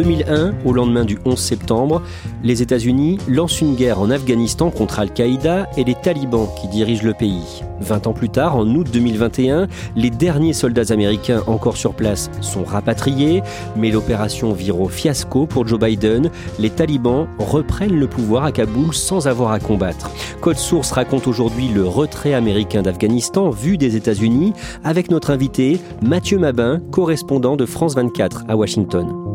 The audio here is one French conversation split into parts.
2001, au lendemain du 11 septembre, les États-Unis lancent une guerre en Afghanistan contre Al-Qaïda et les talibans qui dirigent le pays. 20 ans plus tard, en août 2021, les derniers soldats américains encore sur place sont rapatriés, mais l'opération vire au fiasco pour Joe Biden. Les talibans reprennent le pouvoir à Kaboul sans avoir à combattre. Code Source raconte aujourd'hui le retrait américain d'Afghanistan vu des États-Unis avec notre invité Mathieu Mabin, correspondant de France 24 à Washington.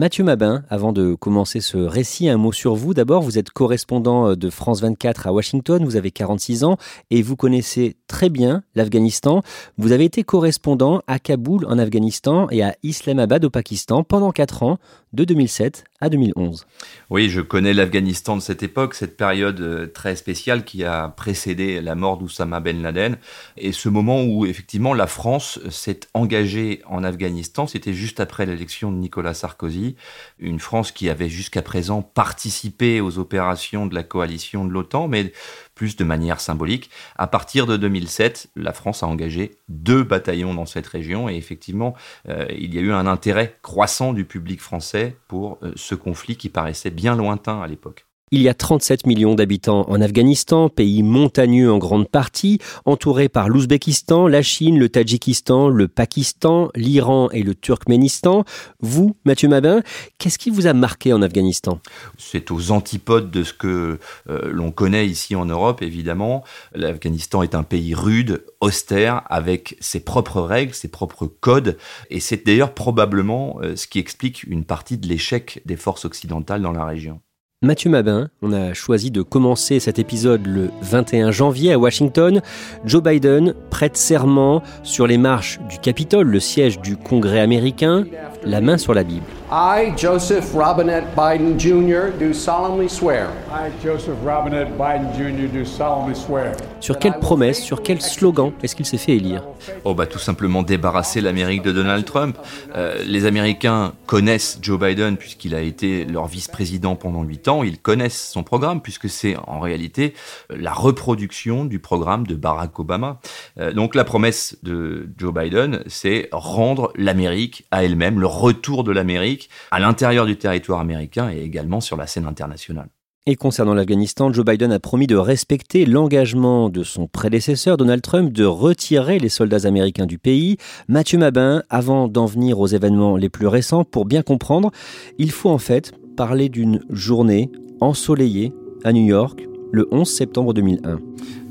Mathieu Mabin, avant de commencer ce récit, un mot sur vous. D'abord, vous êtes correspondant euh, de France 24 à Washington, vous avez 46 ans et vous connaissez très bien l'Afghanistan. Vous avez été correspondant à Kaboul en Afghanistan et à Islamabad au Pakistan pendant 4 ans, de 2007 à 2011. Oui, je connais l'Afghanistan de cette époque, cette période euh, très spéciale qui a précédé la mort d'Oussama Ben Laden et ce moment où effectivement la France s'est engagée en Afghanistan, c'était juste après l'élection de Nicolas Sarkozy, une France qui avait jusqu'à présent participé aux opérations de la coalition de l'OTAN, mais de manière symbolique. À partir de 2007, la France a engagé deux bataillons dans cette région et effectivement, euh, il y a eu un intérêt croissant du public français pour euh, ce conflit qui paraissait bien lointain à l'époque. Il y a 37 millions d'habitants en Afghanistan, pays montagneux en grande partie, entouré par l'Ouzbékistan, la Chine, le Tadjikistan, le Pakistan, l'Iran et le Turkménistan. Vous, Mathieu Mabin, qu'est-ce qui vous a marqué en Afghanistan? C'est aux antipodes de ce que euh, l'on connaît ici en Europe, évidemment. L'Afghanistan est un pays rude, austère, avec ses propres règles, ses propres codes, et c'est d'ailleurs probablement euh, ce qui explique une partie de l'échec des forces occidentales dans la région. Mathieu Mabin, on a choisi de commencer cet épisode le 21 janvier à Washington. Joe Biden prête serment sur les marches du Capitole, le siège du Congrès américain, la main sur la Bible. I, Joseph Robinette Biden Jr., do solemnly swear. I, Joseph Robinette Biden Jr., do solemnly swear. Sur quelle promesse, sur quel slogan est-ce qu'il s'est fait élire Oh bah tout simplement débarrasser l'Amérique de Donald Trump. Euh, les Américains connaissent Joe Biden puisqu'il a été leur vice-président pendant huit ans. Ils connaissent son programme puisque c'est en réalité la reproduction du programme de Barack Obama. Euh, donc la promesse de Joe Biden, c'est rendre l'Amérique à elle-même, le retour de l'Amérique à l'intérieur du territoire américain et également sur la scène internationale. Et concernant l'Afghanistan, Joe Biden a promis de respecter l'engagement de son prédécesseur Donald Trump de retirer les soldats américains du pays. Mathieu Mabin, avant d'en venir aux événements les plus récents, pour bien comprendre, il faut en fait parler d'une journée ensoleillée à New York le 11 septembre 2001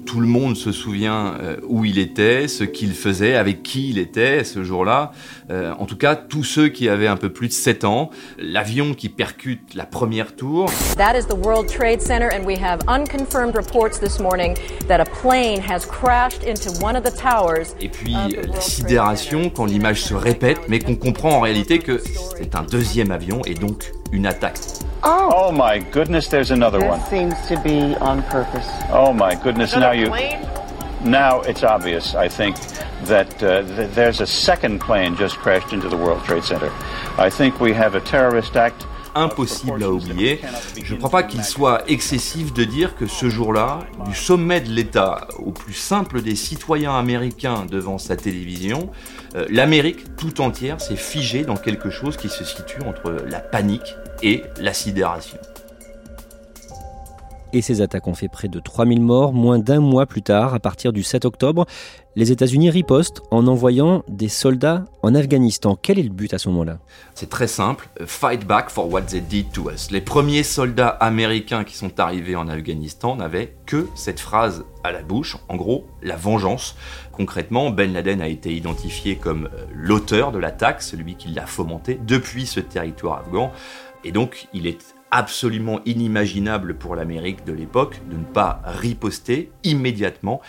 tout le monde se souvient euh, où il était, ce qu'il faisait, avec qui il était ce jour-là. Euh, en tout cas, tous ceux qui avaient un peu plus de 7 ans, l'avion qui percute la première tour. That is the World Trade Center and we have unconfirmed reports this morning that a plane has crashed into one of the towers. Et puis la sidération quand l'image se répète mais qu'on comprend en réalité que c'est un deuxième avion et donc une attaque. Oh. Oh my goodness, there's another this one. seems to be on purpose. Oh my goodness, now you. Now it's obvious, I think, that uh, th- there's a second plane just crashed into the World Trade Center. I think we have a terrorist act impossible à oublier. Je ne crois pas qu'il soit excessif de dire que ce jour-là, du sommet de l'État au plus simple des citoyens américains devant sa télévision, euh, l'Amérique tout entière s'est figée dans quelque chose qui se situe entre la panique et la sidération et ces attaques ont fait près de 3000 morts. Moins d'un mois plus tard, à partir du 7 octobre, les États-Unis ripostent en envoyant des soldats en Afghanistan. Quel est le but à ce moment-là? C'est très simple, fight back for what they did to us. Les premiers soldats américains qui sont arrivés en Afghanistan n'avaient que cette phrase à la bouche, en gros, la vengeance. Concrètement, Ben Laden a été identifié comme euh, l'auteur de l'attaque, celui qui l'a fomenté depuis ce territoire afghan. Et donc, il est absolument inimaginable pour l'Amérique de l'époque de ne pas riposter immédiatement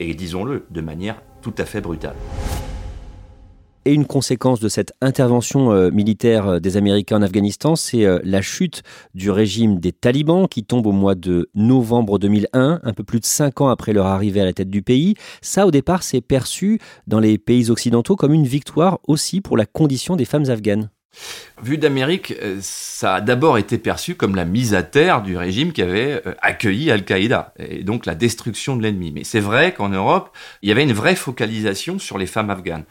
et disons-le de manière tout à fait brutale. Et une conséquence de cette intervention euh, militaire euh, des Américains en Afghanistan, c'est euh, la chute du régime des talibans qui tombe au mois de novembre 2001, un peu plus de cinq ans après leur arrivée à la tête du pays. Ça, au départ, c'est perçu dans les pays occidentaux comme une victoire aussi pour la condition des femmes afghanes. Vu d'Amérique, euh, ça a d'abord été perçu comme la mise à terre du régime qui avait euh, accueilli Al-Qaïda, et donc la destruction de l'ennemi. Mais c'est vrai qu'en Europe, il y avait une vraie focalisation sur les femmes afghanes.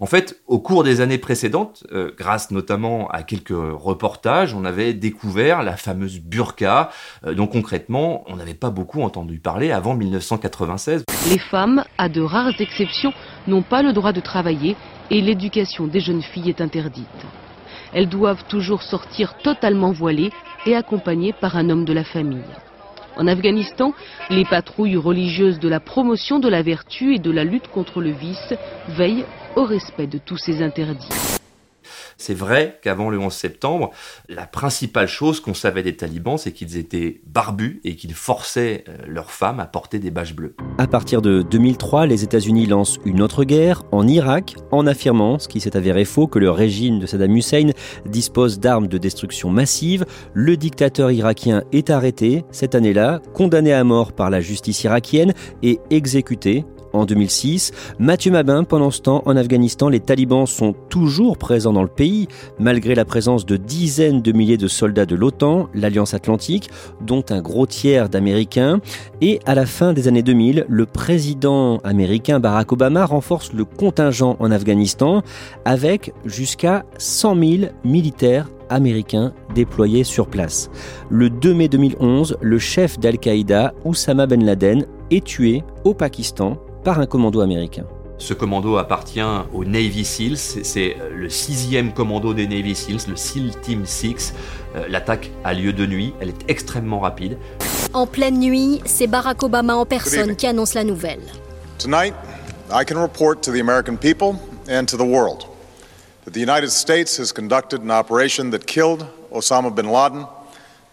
En fait, au cours des années précédentes, euh, grâce notamment à quelques reportages, on avait découvert la fameuse burqa, dont concrètement, on n'avait pas beaucoup entendu parler avant 1996. Les femmes, à de rares exceptions, n'ont pas le droit de travailler et l'éducation des jeunes filles est interdite. Elles doivent toujours sortir totalement voilées et accompagnées par un homme de la famille. En Afghanistan, les patrouilles religieuses de la promotion de la vertu et de la lutte contre le vice veillent au respect de tous ces interdits. C'est vrai qu'avant le 11 septembre, la principale chose qu'on savait des talibans, c'est qu'ils étaient barbus et qu'ils forçaient euh, leurs femmes à porter des bâches bleues. À partir de 2003, les États-Unis lancent une autre guerre en Irak en affirmant, ce qui s'est avéré faux, que le régime de Saddam Hussein dispose d'armes de destruction massive. Le dictateur irakien est arrêté cette année-là, condamné à mort par la justice irakienne et exécuté en 2006. Mathieu Mabin, pendant ce temps, en Afghanistan, les talibans sont toujours présents dans le pays, malgré la présence de dizaines de milliers de soldats de l'OTAN, l'Alliance Atlantique, dont un gros tiers d'Américains. Et à la fin des années 2000, le président américain Barack Obama renforce le contingent en Afghanistan avec jusqu'à 100 000 militaires américains déployés sur place. Le 2 mai 2011, le chef d'Al-Qaïda, Oussama Ben Laden, est tué au Pakistan par un commando américain. Ce commando appartient au Navy SEALs, c'est euh, le sixième commando des Navy SEALs, le SEAL Team 6. Euh, l'attaque a lieu de nuit, elle est extrêmement rapide. En pleine nuit, c'est Barack Obama en personne qui annonce la nouvelle. Tonight, I can report to the American people and to the world that the United States has conducted an operation that killed Osama bin Laden,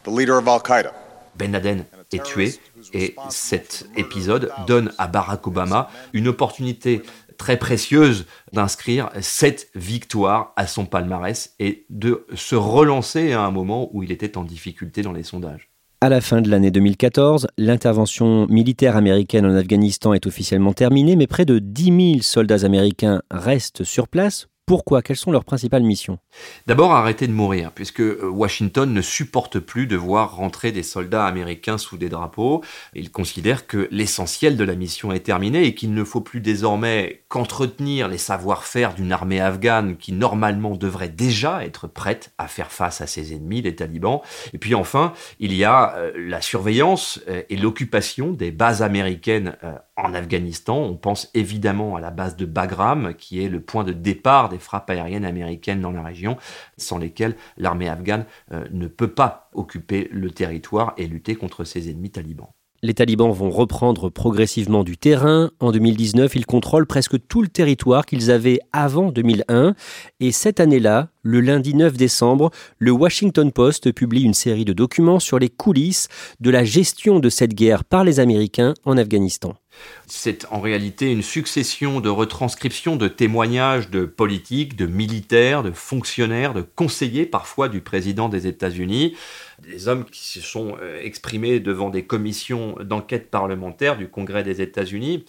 the leader of Al-Qaeda. Ben Laden est tué et cet épisode donne à Barack Obama une opportunité très précieuse d'inscrire cette victoire à son palmarès et de se relancer à un moment où il était en difficulté dans les sondages. À la fin de l'année 2014, l'intervention militaire américaine en Afghanistan est officiellement terminée, mais près de 10 000 soldats américains restent sur place pourquoi? Quelles sont leurs principales missions? D'abord, arrêter de mourir, puisque euh, Washington ne supporte plus de voir rentrer des soldats américains sous des drapeaux. Il considère que l'essentiel de la mission est terminé et qu'il ne faut plus désormais qu'entretenir les savoir-faire d'une armée afghane qui normalement devrait déjà être prête à faire face à ses ennemis, les talibans. Et puis enfin, il y a euh, la surveillance euh, et l'occupation des bases américaines en Afghanistan. On pense évidemment à la base de Bagram, qui est le point de départ des frappes aériennes américaines dans la région, sans lesquelles l'armée afghane euh, ne peut pas occuper le territoire et lutter contre ses ennemis talibans. Les talibans vont reprendre progressivement du terrain. En 2019, ils contrôlent presque tout le territoire qu'ils avaient avant 2001. Et cette année-là, le lundi 9 décembre, le Washington Post publie une série de documents sur les coulisses de la gestion de cette guerre par les Américains en Afghanistan. C'est en réalité une succession de retranscriptions de témoignages de politiques, de militaires, de fonctionnaires, de conseillers parfois du président des États-Unis, des hommes qui se sont euh, exprimés devant des commissions d'enquête parlementaire du Congrès des États-Unis.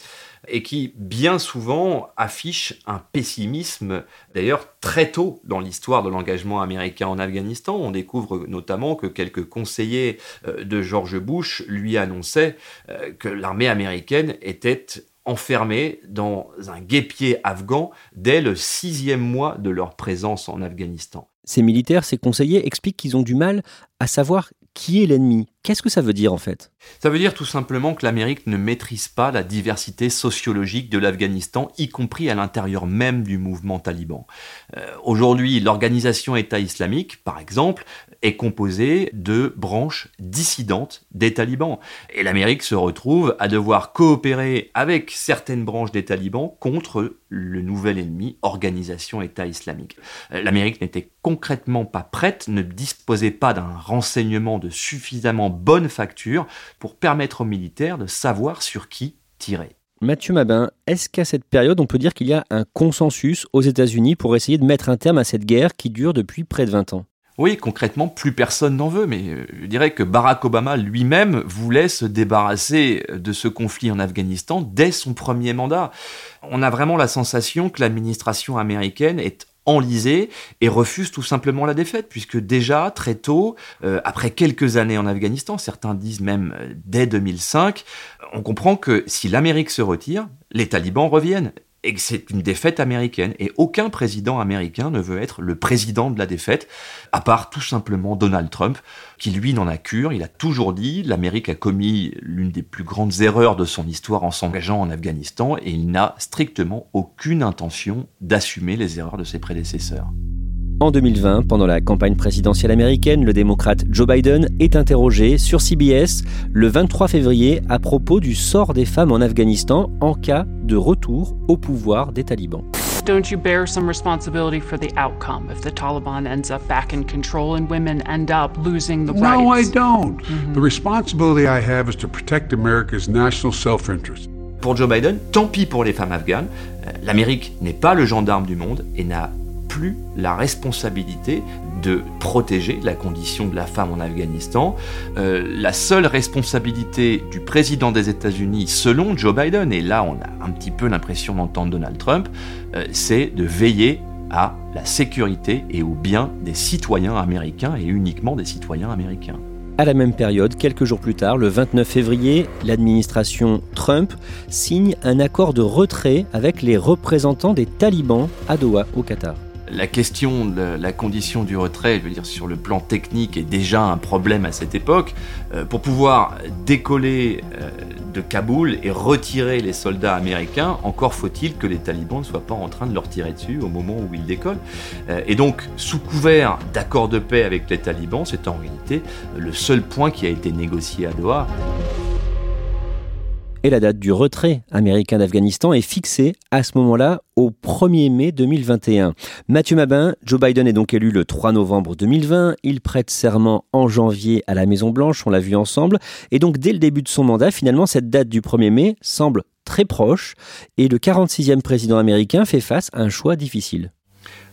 Et qui bien souvent affiche un pessimisme, d'ailleurs très tôt dans l'histoire de l'engagement américain en Afghanistan. On découvre notamment que quelques conseillers euh, de George Bush lui annonçaient euh, que l'armée américaine était enfermés dans un guépier afghan dès le sixième mois de leur présence en Afghanistan. Ces militaires, ces conseillers expliquent qu'ils ont du mal à savoir qui est l'ennemi? Qu'est-ce que ça veut dire en fait? Ça veut dire tout simplement que l'Amérique ne maîtrise pas la diversité sociologique de l'Afghanistan, y compris à l'intérieur même du mouvement taliban. Euh, aujourd'hui, l'organisation État islamique, par exemple, est composée de branches dissidentes des talibans. Et l'Amérique se retrouve à devoir coopérer avec certaines branches des talibans contre le nouvel ennemi, organisation État islamique. Euh, L'Amérique n'était concrètement pas prête, ne disposait pas d'un renseignement de suffisamment bonne facture pour permettre aux militaires de savoir sur qui tirer. Mathieu Mabin, est-ce qu'à cette période, on peut dire qu'il y a un consensus aux États-Unis pour essayer de mettre un terme à cette guerre qui dure depuis près de 20 ans? Oui, concrètement, plus personne n'en veut, mais euh, je dirais que Barack Obama lui-même voulait se débarrasser de ce conflit en Afghanistan dès son premier mandat. On a vraiment la sensation que l'administration américaine est enlisée et refuse tout simplement la défaite, puisque déjà très tôt, euh, après quelques années en Afghanistan, certains disent même euh, dès 2005, on comprend que si l'Amérique se retire, les talibans reviennent et que c'est une défaite américaine. Et aucun président américain ne veut être le président de la défaite, à part tout simplement Donald Trump, qui lui n'en a cure. Il a toujours dit l'Amérique a commis l'une des plus grandes erreurs de son histoire en s'engageant en Afghanistan, et il n'a strictement aucune intention d'assumer les erreurs de ses prédécesseurs. En 2020, pendant la campagne présidentielle américaine, le démocrate Joe Biden est interrogé sur CBS le 23 février à propos du sort des femmes en Afghanistan en cas de retour au pouvoir des talibans. Don't you bear some responsibility for the outcome if the Taliban ends up back in control and women end up losing the rights? No, I don't. Mm-hmm. The responsibility I have is to protect America's national self-interest. Pour Joe Biden, tant pis pour les femmes afghanes. Euh, L'Amérique n'est pas le gendarme du monde et n'a plus la responsabilité de protéger la condition de la femme en Afghanistan. Euh, la seule responsabilité du président des États-Unis, selon Joe Biden, et là on a un petit peu l'impression d'entendre Donald Trump, euh, c'est de veiller à la sécurité et au bien des citoyens américains et uniquement des citoyens américains. À la même période, quelques jours plus tard, le 29 février, l'administration Trump signe un accord de retrait avec les représentants des talibans à Doha, au Qatar la question de la condition du retrait, je veux dire sur le plan technique, est déjà un problème à cette époque. Euh, pour pouvoir décoller euh, de Kaboul et retirer les soldats américains, encore faut-il que les talibans ne soient pas en train de leur tirer dessus au moment où ils décollent. Euh, et donc, sous couvert d'accord de paix avec les talibans, c'est en réalité le seul point qui a été négocié à Doha la date du retrait américain d'Afghanistan est fixée à ce moment-là au 1er mai 2021. Mathieu Mabin, Joe Biden est donc élu le 3 novembre 2020, il prête serment en janvier à la Maison Blanche, on l'a vu ensemble, et donc dès le début de son mandat, finalement cette date du 1er mai semble très proche, et le 46e président américain fait face à un choix difficile.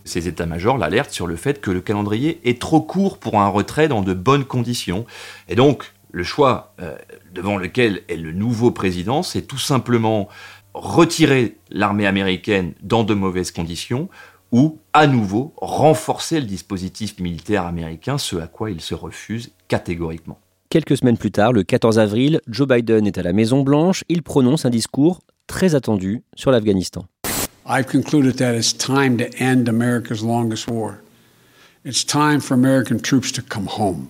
Ces états-majors l'alertent sur le fait que le calendrier est trop court pour un retrait dans de bonnes conditions. Et donc, le choix euh, devant lequel est le nouveau président, c'est tout simplement retirer l'armée américaine dans de mauvaises conditions ou à nouveau renforcer le dispositif militaire américain, ce à quoi il se refuse catégoriquement. Quelques semaines plus tard, le 14 avril, Joe Biden est à la Maison Blanche, il prononce un discours très attendu sur l'Afghanistan. I've concluded that it's time to end America's longest war. It's time for American troops to come home.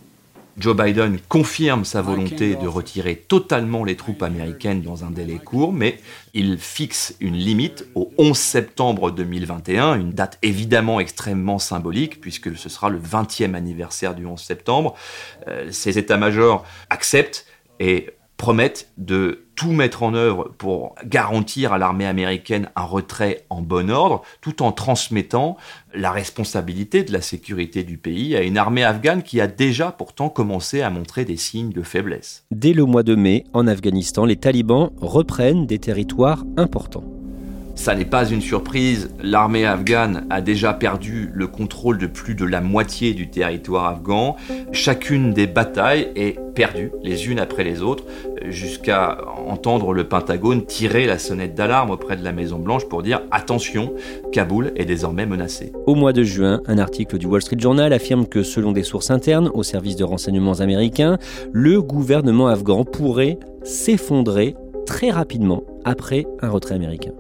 Joe Biden confirme sa volonté de retirer totalement les troupes américaines dans un délai court, mais il fixe une limite au 11 septembre 2021, une date évidemment extrêmement symbolique puisque ce sera le 20e anniversaire du 11 septembre. Euh, ces états-majors acceptent et promettent de tout mettre en œuvre pour garantir à l'armée américaine un retrait en bon ordre, tout en transmettant la responsabilité de la sécurité du pays à une armée afghane qui a déjà pourtant commencé à montrer des signes de faiblesse. Dès le mois de mai, en Afghanistan, les talibans reprennent des territoires importants. Ça n'est pas une surprise, l'armée afghane a déjà perdu le contrôle de plus de la moitié du territoire afghan. Chacune des batailles est perdue les unes après les autres, jusqu'à entendre le Pentagone tirer la sonnette d'alarme auprès de la Maison Blanche pour dire attention, Kaboul est désormais menacé. Au mois de juin, un article du Wall Street Journal affirme que selon des sources internes au service de renseignements américains, le gouvernement afghan pourrait s'effondrer très rapidement après un retrait américain.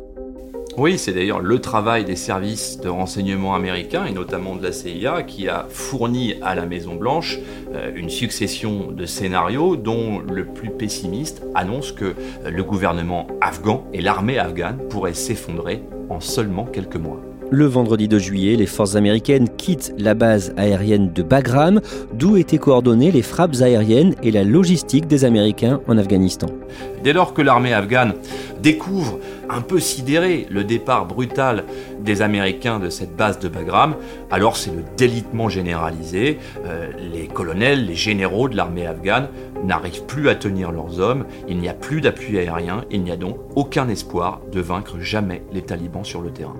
Oui, c'est d'ailleurs le travail des services de renseignement américains et notamment de la CIA qui a fourni à la Maison Blanche euh, une succession de scénarios dont le plus pessimiste annonce que le gouvernement afghan et l'armée afghane pourraient s'effondrer en seulement quelques mois. Le vendredi 2 juillet, les forces américaines quittent la base aérienne de Bagram, d'où étaient coordonnées les frappes aériennes et la logistique des Américains en Afghanistan. Dès lors que l'armée afghane découvre, un peu sidéré, le départ brutal des Américains de cette base de Bagram, alors c'est le délitement généralisé. Euh, les colonels, les généraux de l'armée afghane n'arrivent plus à tenir leurs hommes, il n'y a plus d'appui aérien, il n'y a donc aucun espoir de vaincre jamais les talibans sur le terrain.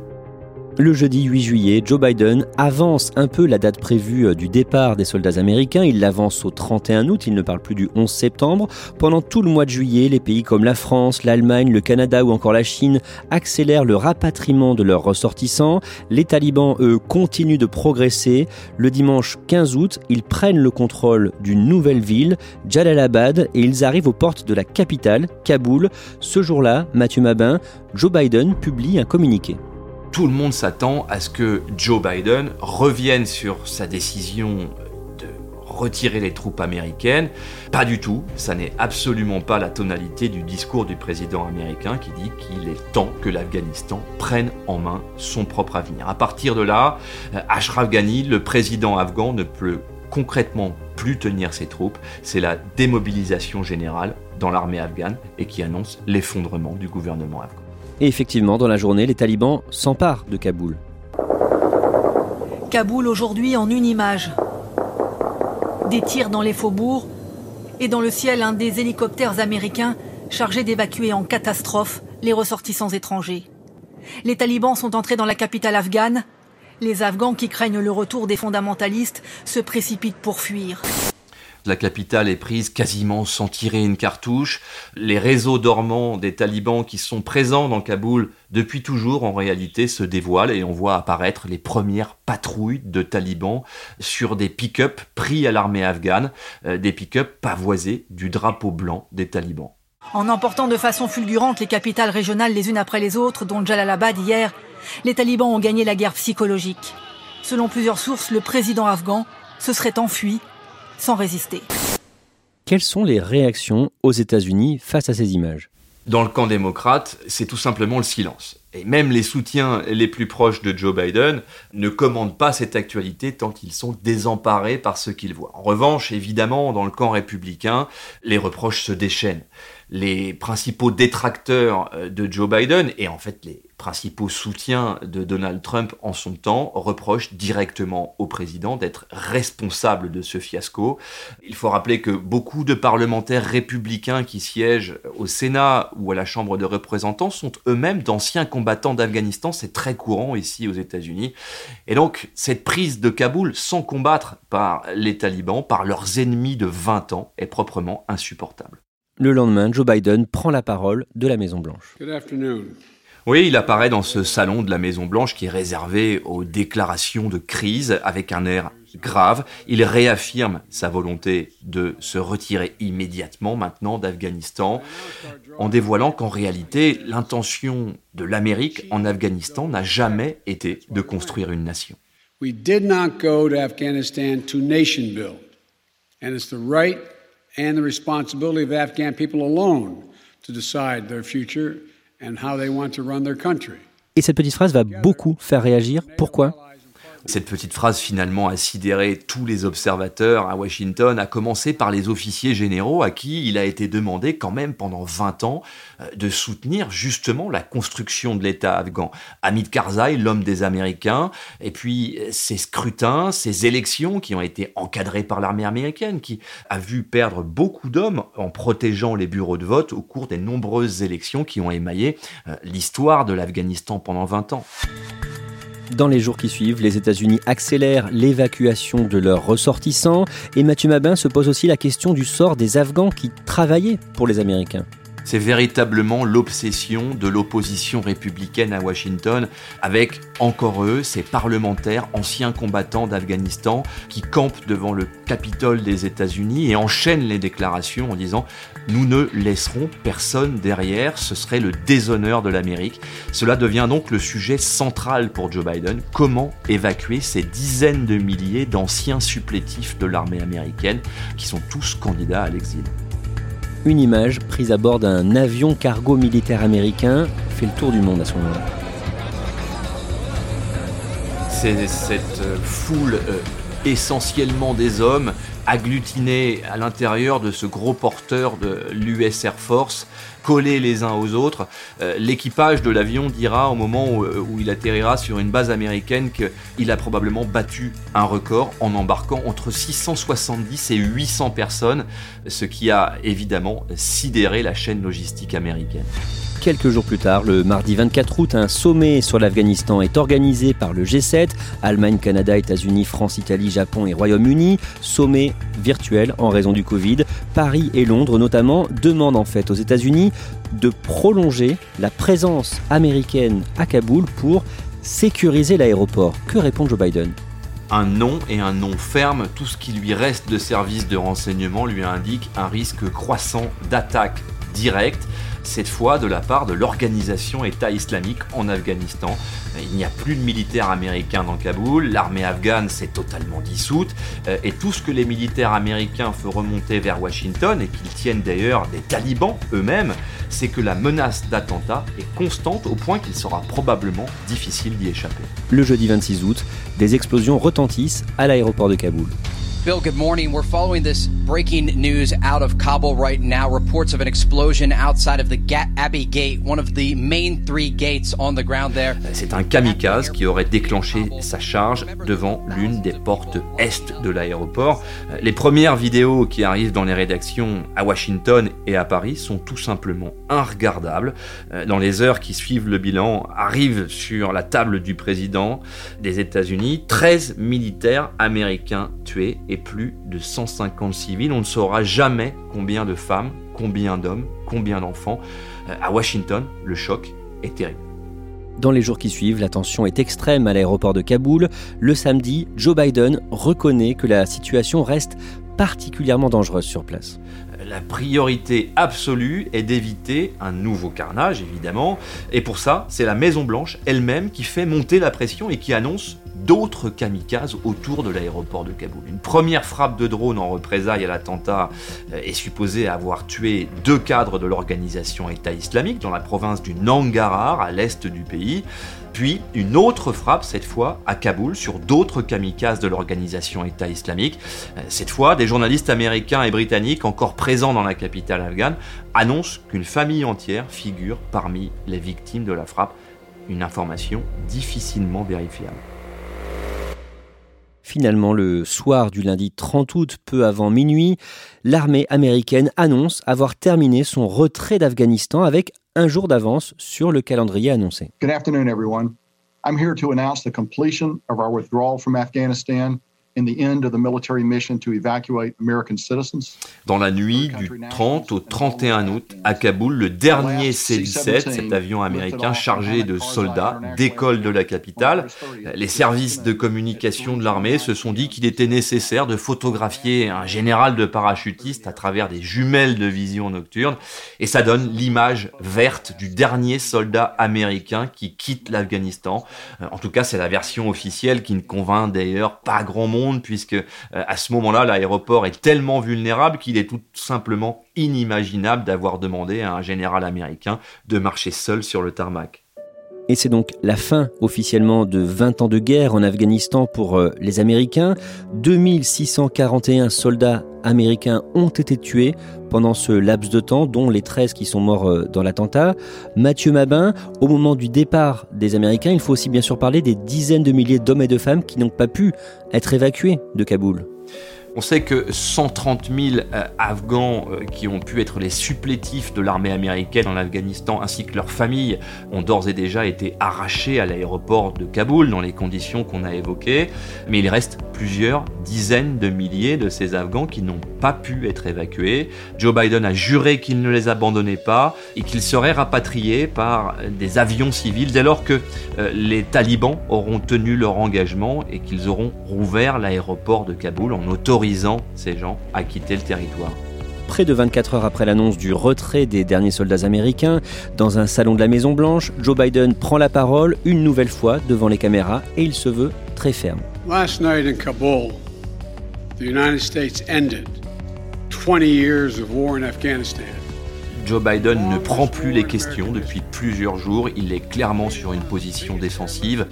Le jeudi 8 juillet, Joe Biden avance un peu la date prévue euh, du départ des soldats américains. Il l'avance au 31 août, il ne parle plus du 11 septembre. Pendant tout le mois de juillet, les pays comme la France, l'Allemagne, le Canada ou encore la Chine accélèrent le rapatriement de leurs ressortissants. Les talibans, eux, continuent de progresser. Le dimanche 15 août, ils prennent le contrôle d'une nouvelle ville, Jalalabad, et ils arrivent aux portes de la capitale, Kaboul. Ce jour-là, Mathieu Mabin, Joe Biden publie un communiqué tout le monde s'attend à ce que Joe Biden revienne sur sa décision de retirer les troupes américaines. Pas du tout, ça n'est absolument pas la tonalité du discours du président américain qui dit qu'il est temps que l'Afghanistan prenne en main son propre avenir. À partir de là, Ashraf Ghani, le président afghan, ne peut concrètement plus tenir ses troupes. C'est la démobilisation générale dans l'armée afghane et qui annonce l'effondrement du gouvernement afghan. Et effectivement, dans la journée, les talibans s'emparent de Kaboul. Kaboul aujourd'hui en une image. Des tirs dans les faubourgs et dans le ciel un des hélicoptères américains chargés d'évacuer en catastrophe les ressortissants étrangers. Les talibans sont entrés dans la capitale afghane. Les Afghans qui craignent le retour des fondamentalistes se précipitent pour fuir. La capitale est prise quasiment sans tirer une cartouche. Les réseaux dormants des talibans qui sont présents dans Kaboul depuis toujours en réalité se dévoilent et on voit apparaître les premières patrouilles de talibans sur des pick-up pris à l'armée afghane, euh, des pick-up pavoisés du drapeau blanc des talibans. En emportant de façon fulgurante les capitales régionales les unes après les autres, dont Jalalabad hier, les talibans ont gagné la guerre psychologique. Selon plusieurs sources, le président afghan se serait enfui sans résister. Quelles sont les réactions aux États-Unis face à ces images? Dans le camp démocrate, c'est tout simplement le silence. Et même les soutiens les plus proches de Joe Biden ne commandent pas cette actualité tant qu'ils sont désemparés par ce qu'ils voient. En revanche, évidemment, dans le camp républicain, les reproches se déchaînent les principaux détracteurs euh, de Joe Biden et en fait les principaux soutiens de Donald Trump en son temps reprochent directement au président d'être responsable de ce fiasco. Il faut rappeler que beaucoup de parlementaires républicains qui siègent au Sénat ou à la Chambre de représentants sont eux-mêmes d'anciens combattants d'Afghanistan, c'est très courant ici aux États-Unis. Et donc cette prise de Kaboul sans combattre par les talibans, par leurs ennemis de 20 ans, est proprement insupportable. Le lendemain, Joe Biden prend la parole de la Maison-Blanche. Oui, il apparaît dans ce salon de la Maison-Blanche qui est réservé aux déclarations de crise avec un air grave. Il réaffirme sa volonté de se retirer immédiatement maintenant d'Afghanistan en dévoilant qu'en réalité, l'intention de l'Amérique en Afghanistan n'a jamais été de construire une nation. We did not go to Afghanistan to nation build. And it's the right and the responsibility of Afghan people alone to decide their future and how they want to run their country. Et cette petite phrase va beaucoup faire réagir. Pourquoi? Cette petite phrase finalement a sidéré tous les observateurs à Washington, à commencer par les officiers généraux à qui il a été demandé quand même pendant 20 ans euh, de soutenir justement la construction de l'État afghan. Hamid Karzai, l'homme des Américains, et puis euh, ces scrutins, ces élections qui ont été encadrées par l'armée américaine, qui a vu perdre beaucoup d'hommes en protégeant les bureaux de vote au cours des nombreuses élections qui ont émaillé euh, l'histoire de l'Afghanistan pendant 20 ans. Dans les jours qui suivent, les États-Unis accélèrent l'évacuation de leurs ressortissants et Mathieu Mabin se pose aussi la question du sort des Afghans qui travaillaient pour les Américains. C'est véritablement l'obsession de l'opposition républicaine à Washington, avec encore eux, ces parlementaires, anciens combattants d'Afghanistan, qui campent devant le Capitole des États-Unis et enchaînent les déclarations en disant Nous ne laisserons personne derrière, ce serait le déshonneur de l'Amérique. Cela devient donc le sujet central pour Joe Biden comment évacuer ces dizaines de milliers d'anciens supplétifs de l'armée américaine qui sont tous candidats à l'exil? Une image prise à bord d'un avion cargo militaire américain fait le tour du monde à ce moment-là. C'est cette euh, foule euh, essentiellement des hommes agglutinés à l'intérieur de ce gros porteur de l'US Air Force collés les uns aux autres. Euh, l'équipage de l'avion dira au moment euh, où, il atterrira sur une base américaine qu'il a probablement battu un record en embarquant entre 670 et 800 personnes, ce qui a évidemment sidéré la chaîne logistique américaine. Quelques jours plus tard, le mardi 24 août, un sommet sur l'Afghanistan est organisé par le G7, Allemagne, Canada, États-Unis, France, Italie, Japon et Royaume-Uni. Sommet virtuel en raison du Covid. Paris et Londres notamment demandent en fait aux États-Unis de prolonger la présence américaine à Kaboul pour sécuriser l'aéroport. Que répond Joe Biden? Un nom et un nom ferme, tout ce qui lui reste de services de renseignement lui indique un risque croissant d'attaque directe cette fois de la part de l'organisation État islamique en Afghanistan. Il n'y a plus de militaires américains dans Kaboul, l'armée afghane s'est totalement dissoute, euh, et tout ce que les militaires américains font remonter vers Washington, et qu'ils tiennent d'ailleurs des talibans eux-mêmes, c'est que la menace d'attentat est constante au point qu'il sera probablement difficile d'y échapper. Le jeudi 26 août, des explosions retentissent à l'aéroport de Kaboul. Bill, good morning. We're following this breaking news out of Kabul right now. Reports of an explosion outside of the Abbey Gate, one of the main three gates on the ground there. C'est un kamikaze qui aurait déclenché sa charge devant l'une des portes est de l'aéroport. Les premières vidéos qui arrivent dans les rédactions à Washington et à Paris sont tout simplement inregardables. Dans les heures qui suivent le bilan, arrivent sur la table du président des États-Unis 13 militaires américains tués plus de 150 civils. On ne saura jamais combien de femmes, combien d'hommes, combien d'enfants. Euh, à Washington, le choc est terrible. Dans les jours qui suivent, la tension est extrême à l'aéroport de Kaboul. Le samedi, Joe Biden reconnaît que la situation reste particulièrement dangereuse sur place. La priorité absolue est d'éviter un nouveau carnage, évidemment. Et pour ça, c'est la Maison-Blanche elle-même qui fait monter la pression et qui annonce d'autres kamikazes autour de l'aéroport de Kaboul. Une première frappe de drone en représailles à l'attentat euh, est supposée avoir tué deux cadres de l'organisation État islamique dans la province du Nangarhar, à l'est du pays. Puis une autre frappe, cette fois à Kaboul, sur d'autres kamikazes de l'organisation État islamique. Euh, cette fois, des journalistes américains et britanniques encore présents dans la capitale afghane annoncent qu'une famille entière figure parmi les victimes de la frappe. Une information difficilement vérifiable. Finalement, le soir du lundi 30 août, peu avant minuit, l'armée américaine annonce avoir terminé son retrait d'Afghanistan avec un jour d'avance sur le calendrier annoncé. Dans la nuit du 30 au 31 août, à Kaboul, le dernier C-17, cet avion américain chargé de soldats, décolle de la capitale. Les services de communication de l'armée se sont dit qu'il était nécessaire de photographier un général de parachutistes à travers des jumelles de vision nocturne, et ça donne l'image verte du dernier soldat américain qui quitte l'Afghanistan. En tout cas, c'est la version officielle qui ne convainc d'ailleurs pas grand monde puisque euh, à ce moment-là, l'aéroport est tellement vulnérable qu'il est tout simplement inimaginable d'avoir demandé à un général américain de marcher seul sur le tarmac. Et c'est donc la fin officiellement de 20 ans de guerre en Afghanistan pour euh, les Américains. 2641 soldats américains ont été tués pendant ce laps de temps, dont les 13 qui sont morts euh, dans l'attentat. Mathieu Mabin, au moment du départ des Américains, il faut aussi bien sûr parler des dizaines de milliers d'hommes et de femmes qui n'ont pas pu être évacués de Kaboul. On sait que 130 000 euh, Afghans euh, qui ont pu être les supplétifs de l'armée américaine en Afghanistan ainsi que leurs familles ont d'ores et déjà été arrachés à l'aéroport de Kaboul dans les conditions qu'on a évoquées. Mais il reste plusieurs dizaines de milliers de ces Afghans qui n'ont pas pu être évacués. Joe Biden a juré qu'il ne les abandonnait pas et qu'ils seraient rapatriés par des avions civils dès lors que euh, les talibans auront tenu leur engagement et qu'ils auront rouvert l'aéroport de Kaboul en autorisant ces gens à quitter le territoire. Près de 24 heures après l'annonce du retrait des derniers soldats américains, dans un salon de la Maison Blanche, Joe Biden prend la parole une nouvelle fois devant les caméras et il se veut très ferme. Last night in Kabul, the United States ended 20 years of war in Afghanistan. Joe Biden ne prend plus les questions depuis plusieurs jours. Il est clairement sur une position défensive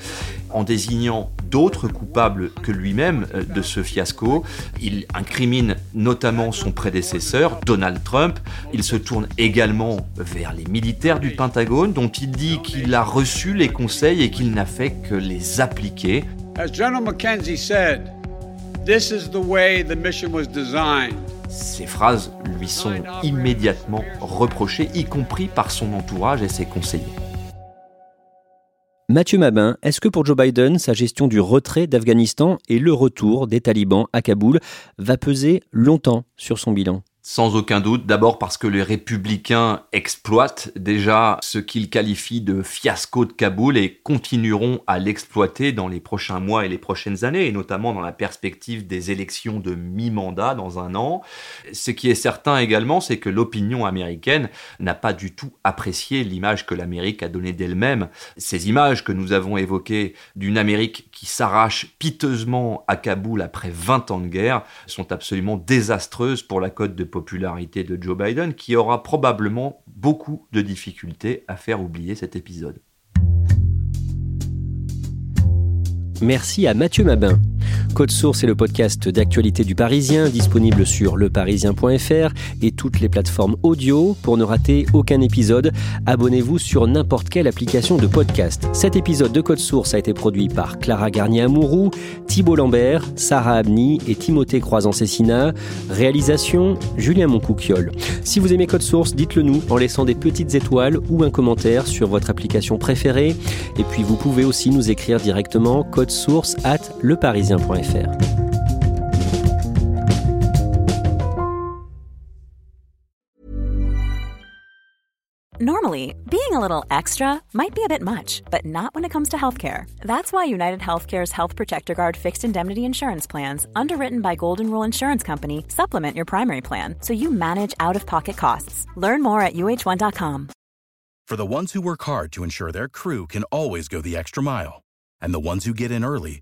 en désignant d'autres coupables que lui-même euh, de ce fiasco. Il incrimine notamment son prédécesseur, Donald Trump. Il se tourne également vers les militaires du Pentagone, dont il dit qu'il a reçu les conseils et qu'il n'a fait que les appliquer. As General McKenzie said, this is the way the mission was designed. Ces phrases lui sont immédiatement reprochées, y compris par son entourage et ses conseillers. Mathieu Mabin, est-ce que pour Joe Biden, sa gestion du retrait d'Afghanistan et le retour des talibans à Kaboul va peser longtemps sur son bilan? Sans aucun doute, d'abord parce que les républicains exploitent déjà ce qu'ils qualifient de fiasco de Kaboul et continueront à l'exploiter dans les prochains mois et les prochaines années, et notamment dans la perspective des élections de mi-mandat dans un an. Ce qui est certain également, c'est que l'opinion américaine n'a pas du tout apprécié l'image que l'Amérique a donnée d'elle-même. Ces images que nous avons évoquées d'une Amérique qui s'arrache piteusement à Kaboul après 20 ans de guerre sont absolument désastreuses pour la cote de popularité de Joe Biden qui aura probablement beaucoup de difficultés à faire oublier cet épisode. Merci à Mathieu Mabin. Code Source est le podcast d'actualité du Parisien, disponible sur leparisien.fr et toutes les plateformes audio. Pour ne rater aucun épisode, abonnez-vous sur n'importe quelle application de podcast. Cet épisode de Code Source a été produit par Clara Garnier-Amouroux, Thibault Lambert, Sarah Abni et Timothée Croizan-Cessina. Réalisation, Julien Moncouquiole. Si vous aimez Code Source, dites-le nous en laissant des petites étoiles ou un commentaire sur votre application préférée. Et puis vous pouvez aussi nous écrire directement code source at leparisien.fr. Normally, being a little extra might be a bit much, but not when it comes to healthcare. That's why United Healthcare's Health Protector Guard fixed indemnity insurance plans, underwritten by Golden Rule Insurance Company, supplement your primary plan so you manage out of pocket costs. Learn more at uh1.com. For the ones who work hard to ensure their crew can always go the extra mile, and the ones who get in early